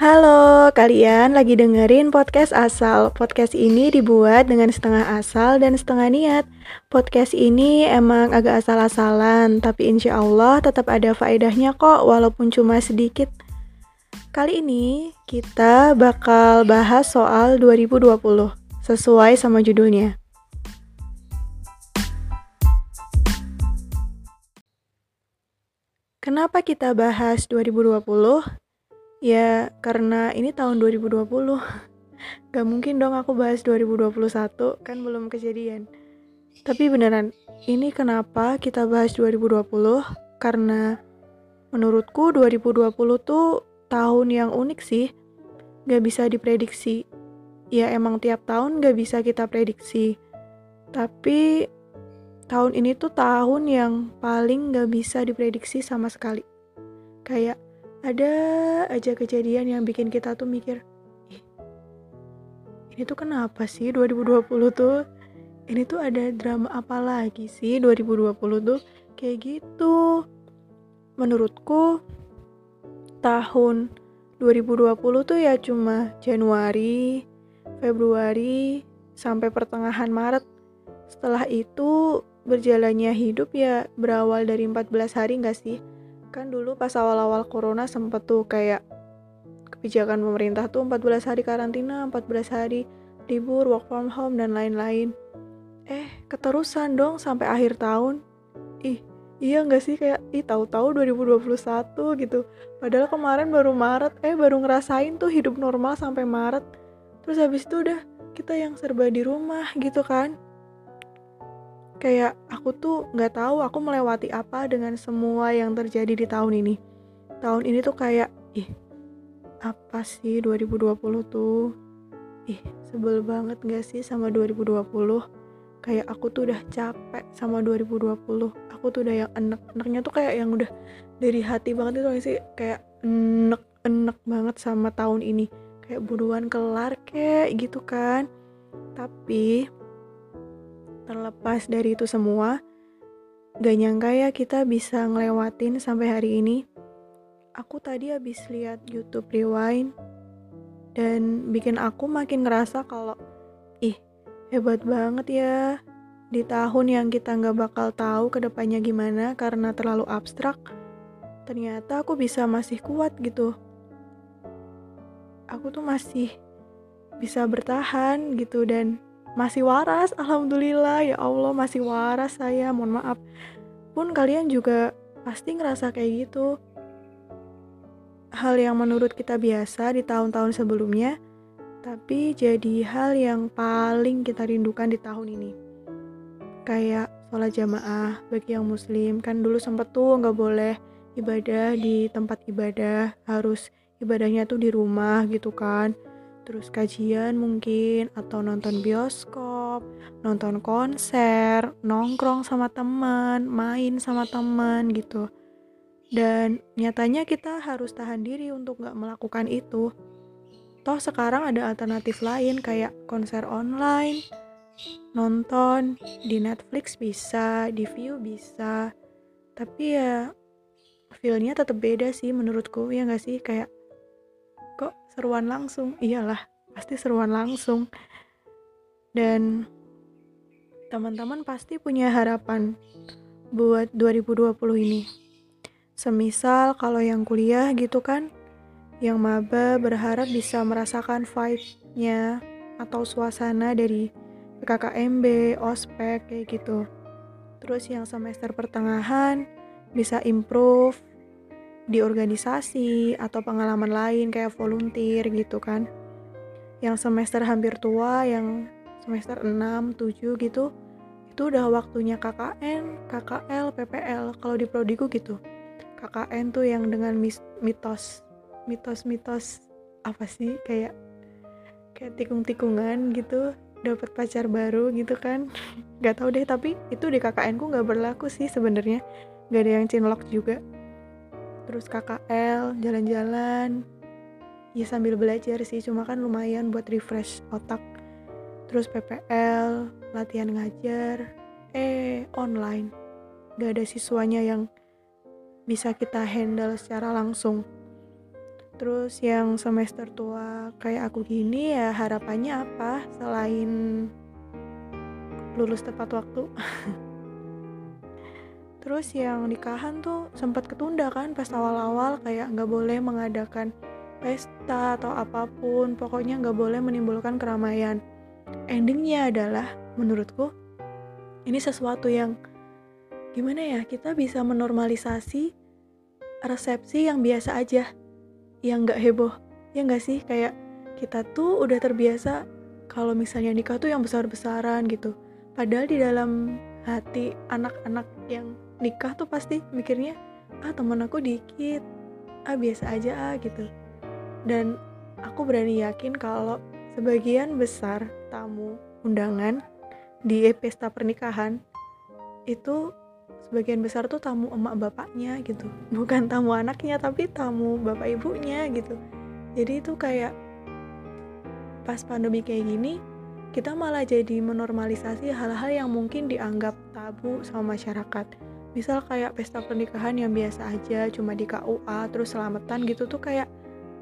Halo, kalian lagi dengerin podcast asal. Podcast ini dibuat dengan setengah asal dan setengah niat. Podcast ini emang agak asal-asalan, tapi insya Allah tetap ada faedahnya kok, walaupun cuma sedikit. Kali ini kita bakal bahas soal 2020, sesuai sama judulnya. Kenapa kita bahas 2020? Ya, karena ini tahun 2020. Gak mungkin dong aku bahas 2021, kan belum kejadian. Tapi beneran, ini kenapa kita bahas 2020? Karena menurutku 2020 tuh tahun yang unik sih. Gak bisa diprediksi. Ya emang tiap tahun gak bisa kita prediksi. Tapi tahun ini tuh tahun yang paling gak bisa diprediksi sama sekali. Kayak ada aja kejadian yang bikin kita tuh mikir, ini tuh kenapa sih 2020 tuh? Ini tuh ada drama apa lagi sih 2020 tuh? Kayak gitu. Menurutku tahun 2020 tuh ya cuma Januari, Februari, sampai pertengahan Maret. Setelah itu berjalannya hidup ya berawal dari 14 hari gak sih? Kan dulu pas awal-awal corona sempet tuh kayak kebijakan pemerintah tuh 14 hari karantina, 14 hari libur, work from home dan lain-lain. Eh, keterusan dong sampai akhir tahun. Ih, iya nggak sih kayak ih tahu-tahu 2021 gitu. Padahal kemarin baru Maret, eh baru ngerasain tuh hidup normal sampai Maret. Terus habis itu udah kita yang serba di rumah gitu kan kayak aku tuh nggak tahu aku melewati apa dengan semua yang terjadi di tahun ini. Tahun ini tuh kayak ih apa sih 2020 tuh? Ih sebel banget gak sih sama 2020 kayak aku tuh udah capek sama 2020 aku tuh udah yang enek-eneknya tuh kayak yang udah dari hati banget itu sih? Kayak enek-enek banget sama tahun ini. Kayak buruan kelar kayak gitu kan. Tapi terlepas dari itu semua, gak nyangka ya kita bisa ngelewatin sampai hari ini. Aku tadi habis lihat YouTube Rewind dan bikin aku makin ngerasa kalau ih hebat banget ya di tahun yang kita nggak bakal tahu ke depannya gimana karena terlalu abstrak ternyata aku bisa masih kuat gitu aku tuh masih bisa bertahan gitu dan masih waras alhamdulillah. Ya Allah masih waras saya mohon maaf. Pun kalian juga pasti ngerasa kayak gitu. Hal yang menurut kita biasa di tahun-tahun sebelumnya tapi jadi hal yang paling kita rindukan di tahun ini. Kayak sholat jamaah bagi yang muslim. Kan dulu sempet tuh nggak boleh ibadah di tempat ibadah harus ibadahnya tuh di rumah gitu kan terus kajian mungkin atau nonton bioskop, nonton konser, nongkrong sama teman, main sama teman gitu. Dan nyatanya kita harus tahan diri untuk nggak melakukan itu. Toh sekarang ada alternatif lain kayak konser online, nonton di Netflix bisa, di View bisa. Tapi ya feelnya tetap beda sih menurutku ya nggak sih kayak seruan langsung. Iyalah pasti seruan langsung. Dan teman-teman pasti punya harapan buat 2020 ini. Semisal kalau yang kuliah gitu kan yang maba berharap bisa merasakan vibe-nya atau suasana dari PKKMB, ospek kayak gitu. Terus yang semester pertengahan bisa improve di organisasi atau pengalaman lain kayak volunteer gitu kan. Yang semester hampir tua yang semester 6, 7 gitu itu udah waktunya KKN, KKL, PPL kalau di prodiku gitu KKN tuh yang dengan mitos mitos-mitos apa sih kayak kayak tikung-tikungan gitu dapat pacar baru gitu kan. Nggak tahu deh tapi itu di KKN ku nggak berlaku sih sebenarnya. Nggak ada yang cinlok juga terus KKL jalan-jalan. Ya sambil belajar sih cuma kan lumayan buat refresh otak. Terus PPL latihan ngajar eh online. Gak ada siswanya yang bisa kita handle secara langsung. Terus yang semester tua kayak aku gini ya harapannya apa selain lulus tepat waktu terus yang nikahan tuh sempat ketunda kan pas awal-awal kayak nggak boleh mengadakan pesta atau apa pun pokoknya nggak boleh menimbulkan keramaian. Endingnya adalah menurutku ini sesuatu yang gimana ya kita bisa menormalisasi resepsi yang biasa aja yang nggak heboh ya nggak sih? Kayak kita tuh udah terbiasa kalau misalnya nikah tuh yang besar-besaran gitu. Padahal di dalam hati anak-anak yang nikah tuh pasti mikirnya ah temen aku dikit. Ah biasa aja ah gitu. Dan aku berani yakin kalau sebagian besar tamu undangan di pesta pernikahan itu sebagian besar tuh tamu emak bapaknya gitu. Bukan tamu anaknya tapi tamu bapak ibunya gitu. Jadi itu kayak pas pandemi kayak gini kita malah jadi menormalisasi hal-hal yang mungkin dianggap tabu sama masyarakat misal kayak pesta pernikahan yang biasa aja cuma di KUA terus selamatan gitu tuh kayak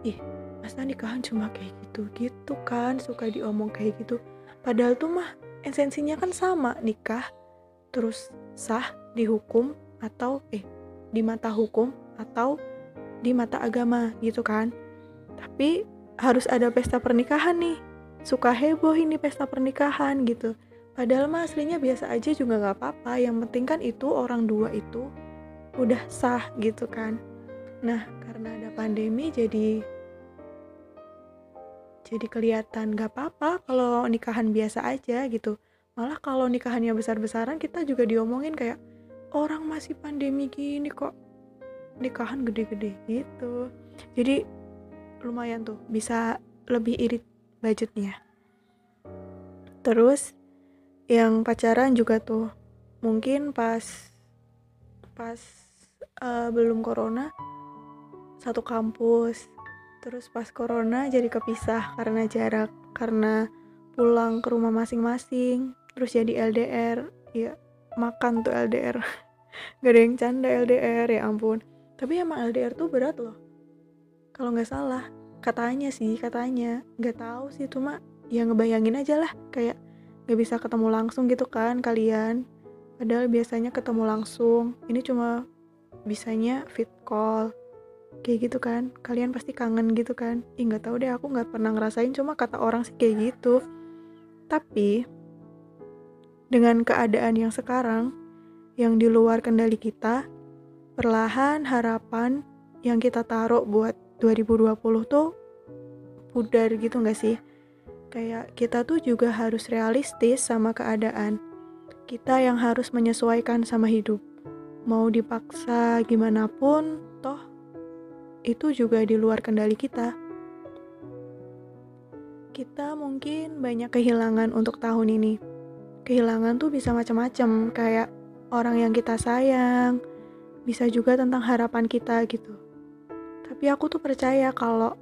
ih masa nikahan cuma kayak gitu? Gitu kan suka diomong kayak gitu. Padahal tuh mah esensinya kan sama nikah terus sah dihukum atau eh di mata hukum atau di mata agama gitu kan. Tapi harus ada pesta pernikahan nih. Suka heboh ini pesta pernikahan gitu Padahal mah aslinya biasa aja juga nggak apa-apa. Yang penting kan itu orang dua itu udah sah gitu kan. Nah karena ada pandemi jadi jadi kelihatan nggak apa-apa kalau nikahan biasa aja gitu. Malah kalau nikahannya besar-besaran kita juga diomongin kayak orang masih pandemi gini kok nikahan gede-gede gitu. Jadi lumayan tuh bisa lebih irit budgetnya. Terus yang pacaran juga tuh. Mungkin pas pas uh, belum corona satu kampus. Terus pas corona jadi kepisah karena jarak karena pulang ke rumah masing-masing. Terus jadi LDR ya makan tuh LDR gak ada yang canda LDR ya ampun. Tapi emang LDR tuh berat loh. Kalau nggak salah. Katanya sih katanya. Nggak tahu sih cuma ya ngebayangin aja lah. Kayak gak bisa ketemu langsung gitu kan kalian. Padahal biasanya ketemu langsung. Ini cuma bisanya fit call. Kayak gitu kan. Kalian pasti kangen gitu kan. Ih nggak tahu deh aku nggak pernah ngerasain. Cuma kata orang sih kayak gitu. Tapi dengan keadaan yang sekarang yang di luar kendali kita perlahan harapan yang kita taruh buat 2020 tuh pudar gitu nggak sih Kayak kita tuh juga harus realistis sama keadaan. Kita yang harus menyesuaikan sama hidup. Mau dipaksa gimana pun, toh itu juga di luar kendali kita. Kita mungkin banyak kehilangan untuk tahun ini. Kehilangan tuh bisa macam-macam, kayak orang yang kita sayang, bisa juga tentang harapan kita gitu. Tapi aku tuh percaya kalau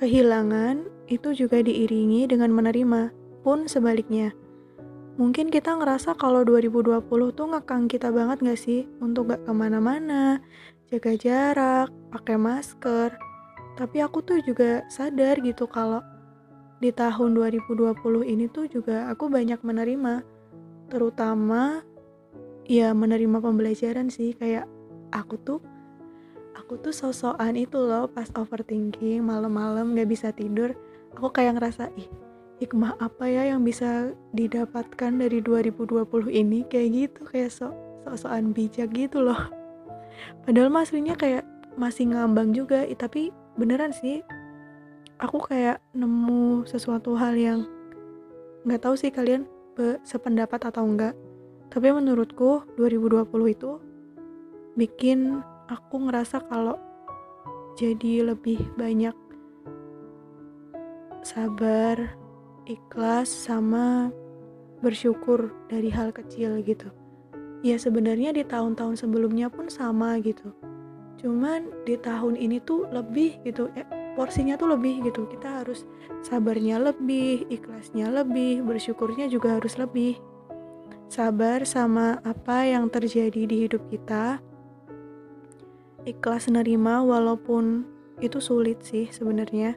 Kehilangan itu juga diiringi dengan menerima, pun sebaliknya. Mungkin kita ngerasa kalau 2020 tuh ngekang kita banget gak sih untuk gak ke mana-mana, jaga jarak, pakai masker. Tapi aku tuh juga sadar gitu kalau di tahun 2020 ini tuh juga aku banyak menerima, terutama ya menerima pembelajaran sih kayak aku tuh aku tuh sosokan itu loh pas overthinking malam-malam gak bisa tidur aku kayak ngerasa ih hikmah apa ya yang bisa didapatkan dari 2020 ini? Kayak gitu kayak sok sosokan bijak gitu loh. Padahal mas aslinya kayak masih ngambang juga tapi beneran sih aku kayak nemu sesuatu hal yang nggak tahu sih kalian sependapat atau enggak tapi menurutku 2020 itu bikin aku ngerasa kalau jadi lebih banyak sabar, ikhlas, sama bersyukur dari hal kecil gitu. Ya sebenarnya di tahun-tahun sebelumnya pun sama gitu. Cuman di tahun ini tuh lebih gitu, eh, porsinya tuh lebih gitu. Kita harus sabarnya lebih, ikhlasnya lebih, bersyukurnya juga harus lebih. Sabar sama apa yang terjadi di hidup kita, ikhlas nerima walaupun itu sulit sih sebenarnya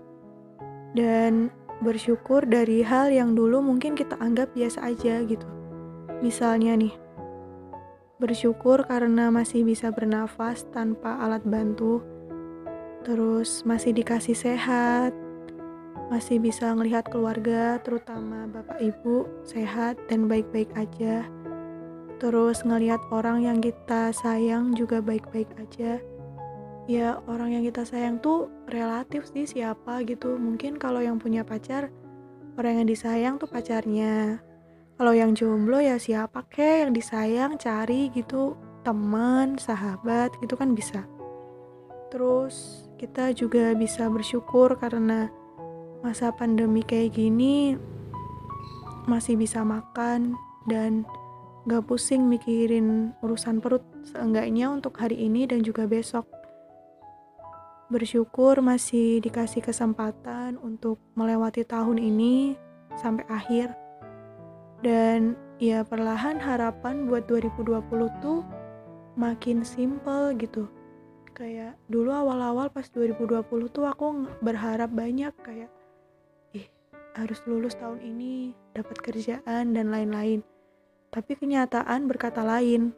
dan bersyukur dari hal yang dulu mungkin kita anggap biasa aja gitu. Misalnya nih bersyukur karena masih bisa bernafas tanpa alat bantu terus masih dikasih sehat masih bisa ngelihat keluarga terutama bapak ibu sehat dan baik-baik aja. Terus ngelihat orang yang kita sayang juga baik-baik aja ya orang yang kita sayang tuh relatif sih siapa gitu. Mungkin kalau yang punya pacar orang yang disayang tuh pacarnya. Kalau yang jomblo ya siapa kek yang disayang cari gitu teman sahabat gitu kan bisa. Terus kita juga bisa bersyukur karena masa pandemi kayak gini masih bisa makan dan gak pusing mikirin urusan perut seenggaknya untuk hari ini dan juga besok. Bersyukur masih dikasih kesempatan untuk melewati tahun ini sampai akhir. Dan ya perlahan harapan buat 2020 tuh makin simple gitu. Kayak dulu awal-awal pas 2020 tuh aku berharap banyak kayak ih harus lulus tahun ini, dapat kerjaan dan lain-lain tapi kenyataan berkata lain.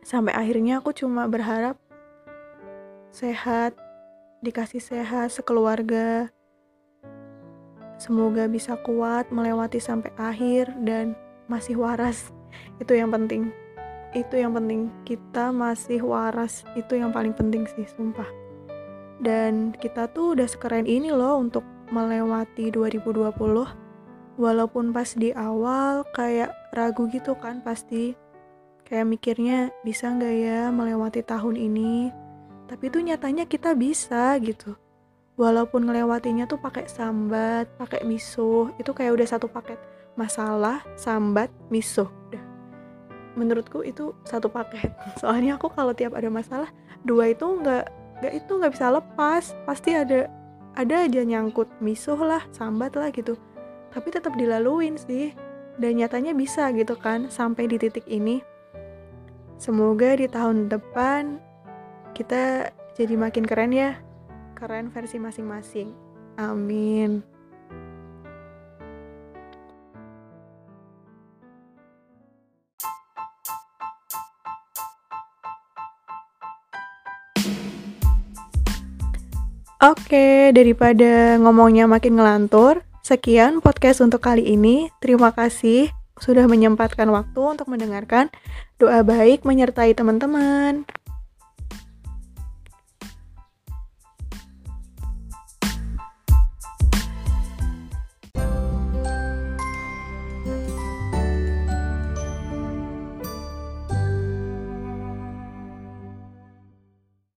Sampai akhirnya aku cuma berharap sehat, dikasih sehat sekeluarga. Semoga bisa kuat melewati sampai akhir dan masih waras. Itu yang penting. Itu yang penting. Kita masih waras. Itu yang paling penting sih, sumpah. Dan kita tuh udah sekeren ini loh untuk melewati 2020 walaupun pas di awal kayak ragu gitu kan pasti kayak mikirnya bisa nggak ya melewati tahun ini tapi itu nyatanya kita bisa gitu. Walaupun ngelewatinya tuh pakai sambat pakai miso itu kayak udah satu paket. Masalah sambat miso udah. Menurutku itu satu paket. Soalnya aku kalau tiap ada masalah dua itu nggak nggak itu nggak bisa lepas. Pasti ada ada aja nyangkut miso lah sambat lah gitu. Tapi tetap dilaluin sih. Dan nyatanya bisa gitu kan sampai di titik ini. Semoga di tahun depan kita jadi makin keren ya keren versi masing-masing amin Oke, daripada ngomongnya makin ngelantur, Sekian podcast untuk kali ini. Terima kasih sudah menyempatkan waktu untuk mendengarkan. Doa baik menyertai teman-teman.